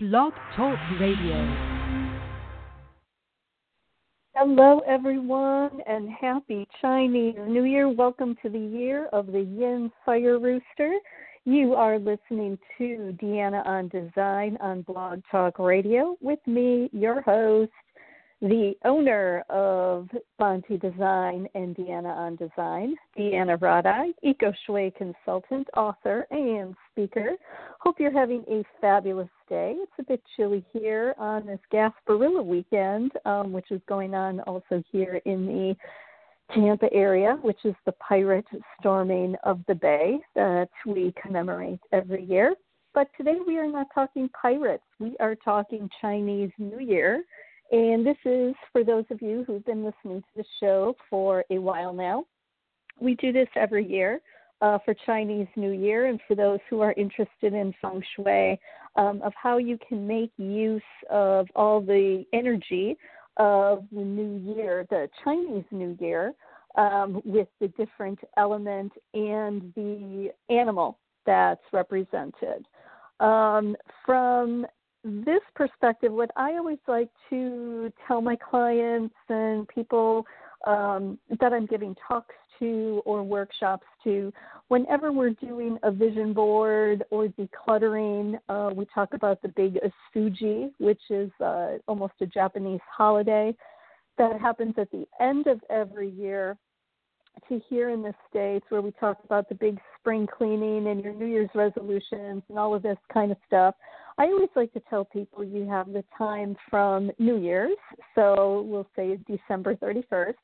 Blog Talk Radio. Hello, everyone, and happy Chinese New Year. Welcome to the year of the Yin Fire Rooster. You are listening to Deanna on Design on Blog Talk Radio with me, your host, the owner of Bonti Design and Deanna on Design, Deanna Radai, Eco Shui consultant, author, and speaker. Hope you're having a fabulous It's a bit chilly here on this Gasparilla weekend, um, which is going on also here in the Tampa area, which is the pirate storming of the bay that we commemorate every year. But today we are not talking pirates. We are talking Chinese New Year and this is for those of you who've been listening to the show for a while now. We do this every year uh, for Chinese New Year, and for those who are interested in feng shui, um, of how you can make use of all the energy of the new year, the Chinese New Year, um, with the different element and the animal that's represented. Um, from this perspective, what I always like to tell my clients and people um, that I'm giving talks to or workshops to, whenever we're doing a vision board or decluttering, uh, we talk about the big osoji which is uh, almost a Japanese holiday that happens at the end of every year to here in the States where we talk about the big spring cleaning and your New Year's resolutions and all of this kind of stuff. I always like to tell people you have the time from New Year's, so we'll say December 31st,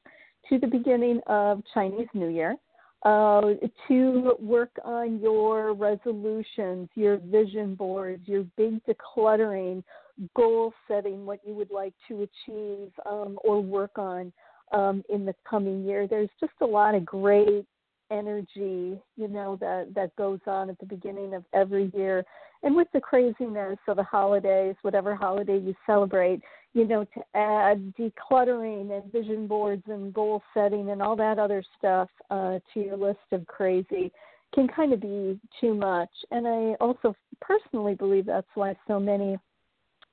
to the beginning of Chinese New Year. Uh, to work on your resolutions, your vision boards, your big decluttering, goal setting, what you would like to achieve um, or work on um, in the coming year. There's just a lot of great energy, you know, that that goes on at the beginning of every year. And with the craziness of the holidays, whatever holiday you celebrate, you know, to add decluttering and vision boards and goal setting and all that other stuff uh, to your list of crazy can kind of be too much. And I also personally believe that's why so many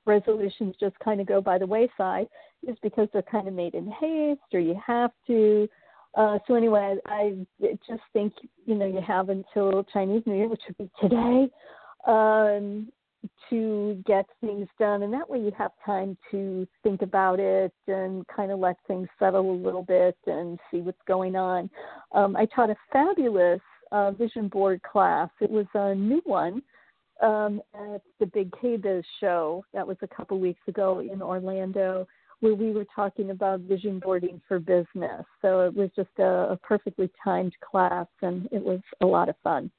resolutions just kind of go by the wayside is because they're kind of made in haste or you have to. Uh, so anyway, I just think you know you have until Chinese New Year, which would be today, um, to get things done, and that way you have time to think about it and kind of let things settle a little bit and see what's going on. Um, I taught a fabulous uh, vision board class. It was a new one um, at the Big KBiz show. That was a couple weeks ago in Orlando, where we were talking about vision boarding for business. So it was just a, a perfectly timed class, and it was a lot of fun.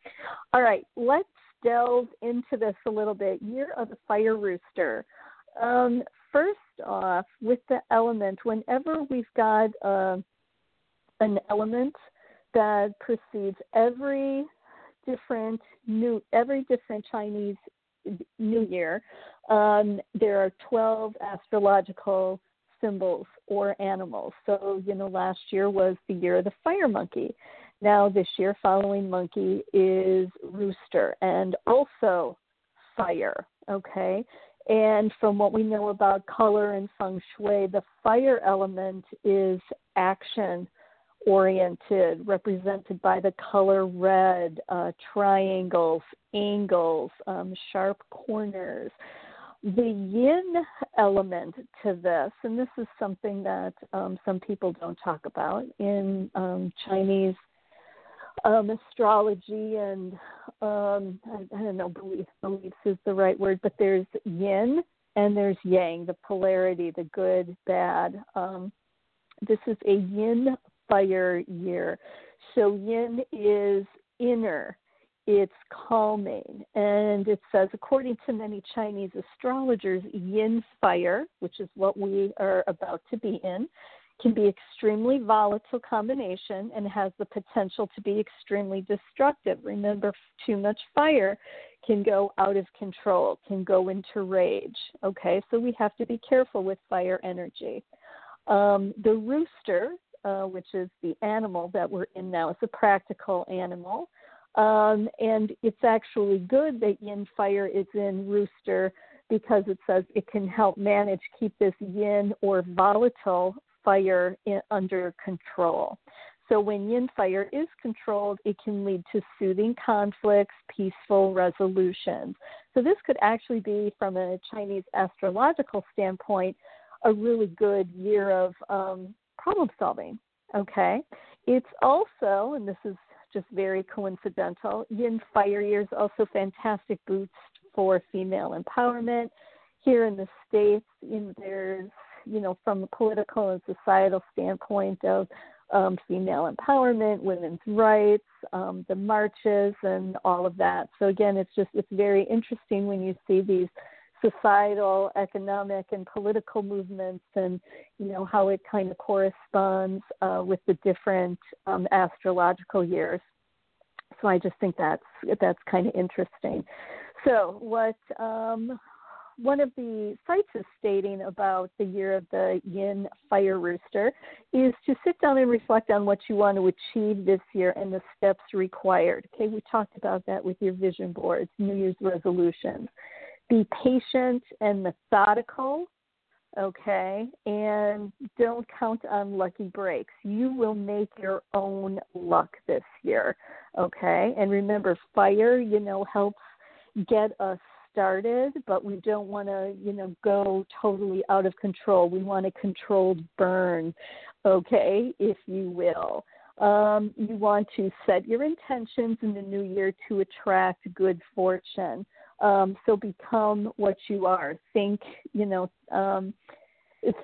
All right, let's delve into this a little bit. Year of the Fire Rooster. Um, first off, with the element, whenever we've got uh, an element that precedes every different new every different Chinese New Year, um, there are 12 astrological symbols or animals. So, you know, last year was the year of the fire monkey. Now, this year, following monkey is rooster and also fire. Okay. And from what we know about color and feng shui, the fire element is action, oriented, represented by the color red, uh, triangles, angles, um, sharp corners. The yin element to this, and this is something that um, some people don't talk about in um, Chinese um, astrology and um, I, I, don't know, belief, beliefs is the right word, but there's yin and there's yang, the polarity, the good, bad. Um, this is a yin fire year. So yin is inner, it's calming. And it says, according to many Chinese astrologers, yin fire, which is what we are about to be in, can be extremely volatile combination and has the potential to be extremely destructive. Remember, too much fire can go out of control, can go into rage. Okay, so we have to be careful with fire energy. Um, the rooster uh, which is the animal that we're in now. It's a practical animal. Um, and it's actually good that yin fire is in rooster because it says it can help manage, keep this yin or volatile fire in, under control. So when yin fire is controlled, it can lead to soothing conflicts, peaceful resolutions. So this could actually be, from a Chinese astrological standpoint, a really good year of um, problem solving. Okay, it's also, and this is just very coincidental, yin fire year is also fantastic boost for female empowerment. Here in the states, in, there's you know from a political and societal standpoint of um, female empowerment, women's rights, um, the marches, and all of that. So again, it's just it's very interesting when you see these societal, economic, and political movements, and you know how it kind of corresponds uh, with the different um, astrological years. So I just think that's that's kind of interesting. So what um, one of the sites is stating about the year of the yin fire rooster is to sit down and reflect on what you want to achieve this year and the steps required. Okay, we talked about that with your vision boards, New Year's resolutions. Be patient and methodical, okay, and don't count on lucky breaks. You will make your own luck this year, okay? And remember, fire, you know, helps get us started, but we don't want to, you know, go totally out of control. We want a controlled burn, okay, if you will. Um, you want to set your intentions in the new year to attract good fortune. Um, so become what you are. Think, you know, um,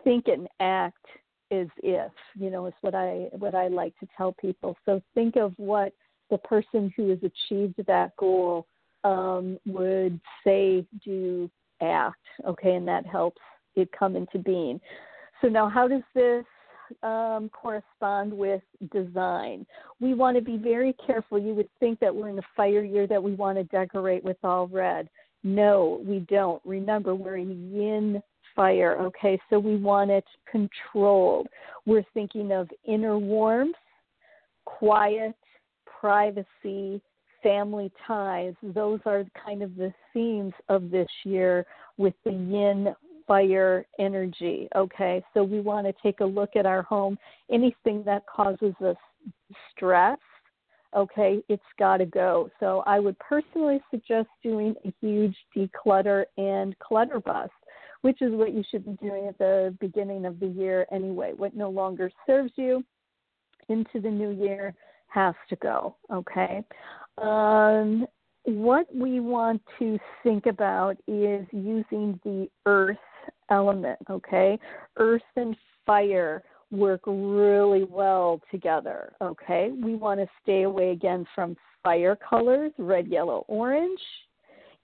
think and act as if, you know, is what I what I like to tell people. So think of what the person who has achieved that goal um, would say, do, act. Okay, and that helps it come into being. So now, how does this um, correspond with design? We want to be very careful. You would think that we're in a fire year that we want to decorate with all red. No, we don't. Remember, we're in yin fire. Okay, so we want it controlled. We're thinking of inner warmth, quiet, privacy, family ties. Those are kind of the themes of this year with the yin fire energy. Okay, so we want to take a look at our home. Anything that causes us stress, okay, it's got to go. So I would personally suggest doing a huge declutter and clutter bust, which is what you should be doing at the beginning of the year anyway. What no longer serves you into the new year has to go, okay? Um, what we want to think about is using the earth element, okay? Earth and fire work really well together, okay? We want to stay away again from fire colors, red, yellow, orange,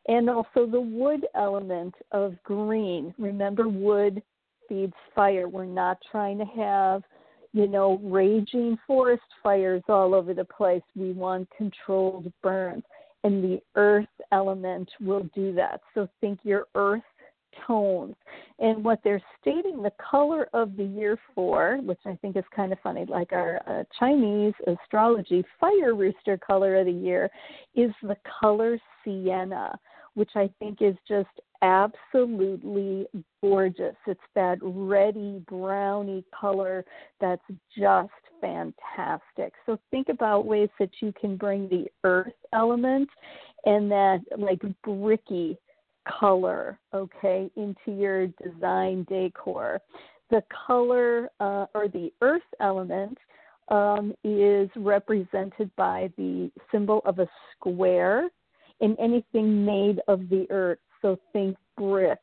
and also the wood element of green. Remember, wood feeds fire. We're not trying to have you know, raging forest fires all over the place. We want controlled burns. And the earth element will do that. So think your earth tones. And what they're stating the color of the year for, which I think is kind of funny, like our uh, Chinese astrology fire rooster color of the year, is the color sienna, which I think is just absolutely gorgeous. It's that reddy browny color that's just fantastic. So think about ways that you can bring the earth element and that like bricky color, okay, into your design decor. The color uh, or the earth element um, is represented by the symbol of a square in anything made of the earth. So think brick,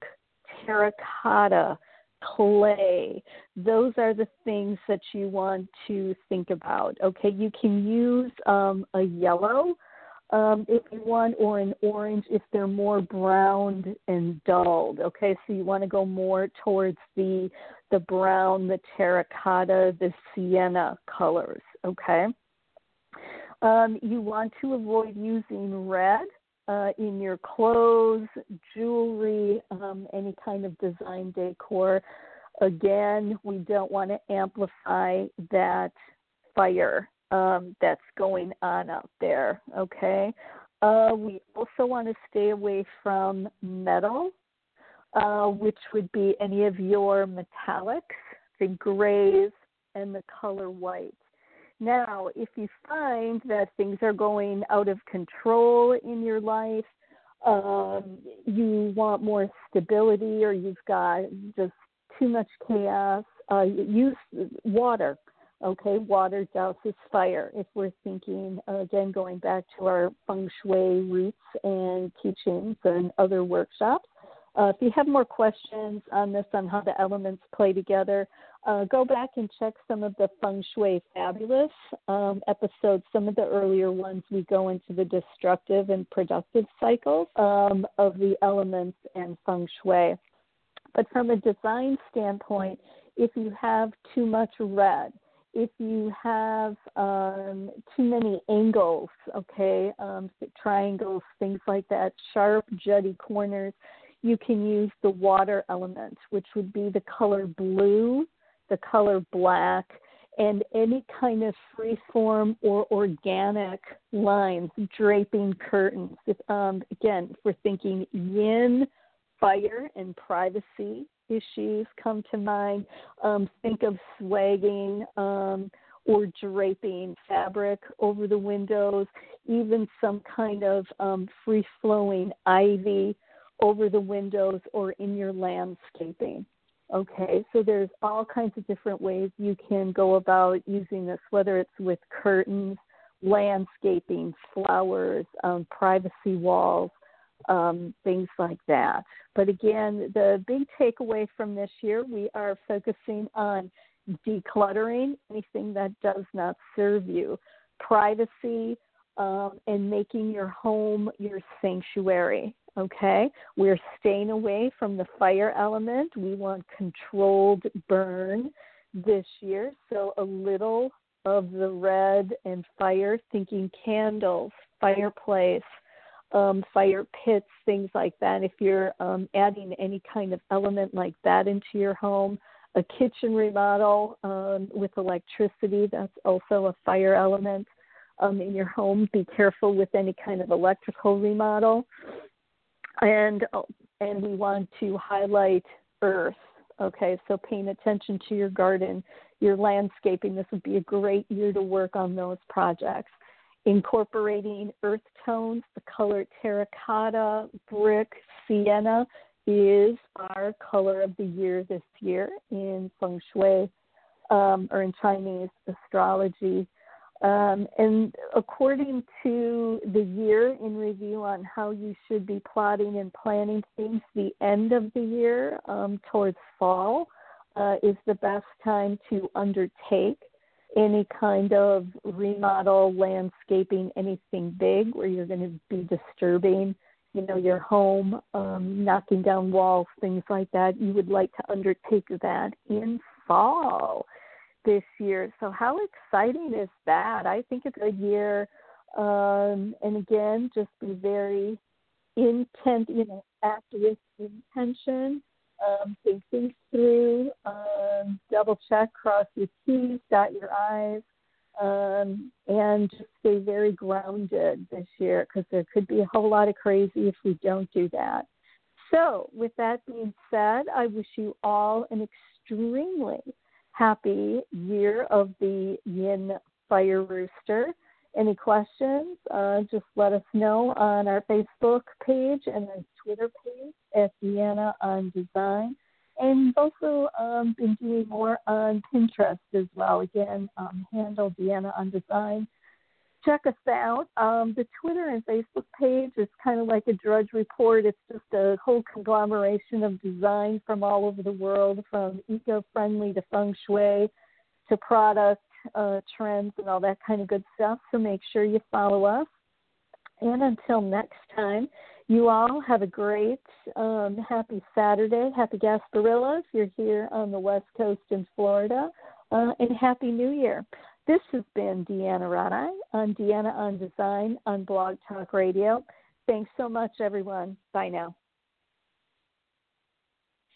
terracotta, clay. Those are the things that you want to think about. Okay, you can use um, a yellow um, if you want, or an orange if they're more browned and dulled. Okay, so you want to go more towards the the brown, the terracotta, the sienna colors. Okay. Um, you want to avoid using red uh, in your clothes, jewelry, um, any kind of design decor. Again, we don't want to amplify that fire um, that's going on out there. Okay. Uh, we also want to stay away from metal. uh, which would be any of your metallics, the grays, and the color white. Now, if you find that things are going out of control in your life, um, you want more stability, or you've got just too much chaos, uh, use water. Okay, water douses fire. If we're thinking, uh, again, going back to our feng shui roots and teachings and other workshops, uh, if you have more questions on this, on how the elements play together, uh, go back and check some of the Feng Shui Fabulous um, episodes. Some of the earlier ones, we go into the destructive and productive cycles um, of the elements and Feng Shui. But from a design standpoint, if you have too much red, if you have um, too many angles, okay, um, triangles, things like that, sharp, jutty corners, you can use the water element, which would be the color blue, the color black, and any kind of free form or organic lines, draping curtains. If, um, again, we're thinking yin, fire, and privacy issues come to mind, um, think of swagging um, or draping fabric over the windows, even some kind of um, free flowing ivy over the windows or in your landscaping. Okay, so there's all kinds of different ways you can go about using this, whether it's with curtains, landscaping, flowers, um, privacy walls, um, things like that. But again, the big takeaway from this year, we are focusing on decluttering anything that does not serve you, privacy, um, and making your home your sanctuary. Okay, we're staying away from the fire element. We want controlled burn this year. So a little of the red and fire, thinking candles, fireplace, um, fire pits, things like that. If you're um, adding any kind of element like that into your home, a kitchen remodel um, with electricity, that's also a fire element um, in your home. Be careful with any kind of electrical remodel and and we want to highlight earth. Okay so paying attention to your garden your landscaping. This would be a great year to work on those projects. Incorporating earth tones the color terracotta brick sienna is our color of the year this year in feng shui um, or in chinese astrology um, and according to the year in review on how you should be plotting and planning things, the end of the year um, towards fall uh, is the best time to undertake any kind of remodel, landscaping, anything big where you're going to be disturbing, you know, your home, um, knocking down walls, things like that. You would like to undertake that in fall this year. So how exciting is that? I think it's a year, um, and again, just be very intent, you know, act with intention. Um, think things through, um, double check, cross your T's, dot your I's, um, and just stay very grounded this year because there could be a whole lot of crazy if we don't do that. So, with that being said, I wish you all an extremely happy year of the Yin Fire Rooster. Any questions? Uh, just let us know on our Facebook page and our Twitter page at Deanna on Design. And also um, been doing more on Pinterest as well. Again, um, handle Deanna on Design check us out. Um, the Twitter and Facebook page is kind of like a drudge report. It's just a whole conglomeration of design from all over the world, from eco-friendly to feng shui to product uh, trends and all that kind of good stuff. So make sure you follow us. And until next time, you all have a great, um, happy Saturday. Happy Gasparilla if you're here on the West Coast in Florida. Uh, and Happy New Year. This has been Deanna Radai on Deanna on Design on Blog Talk Radio. Thanks so much, everyone. Bye now.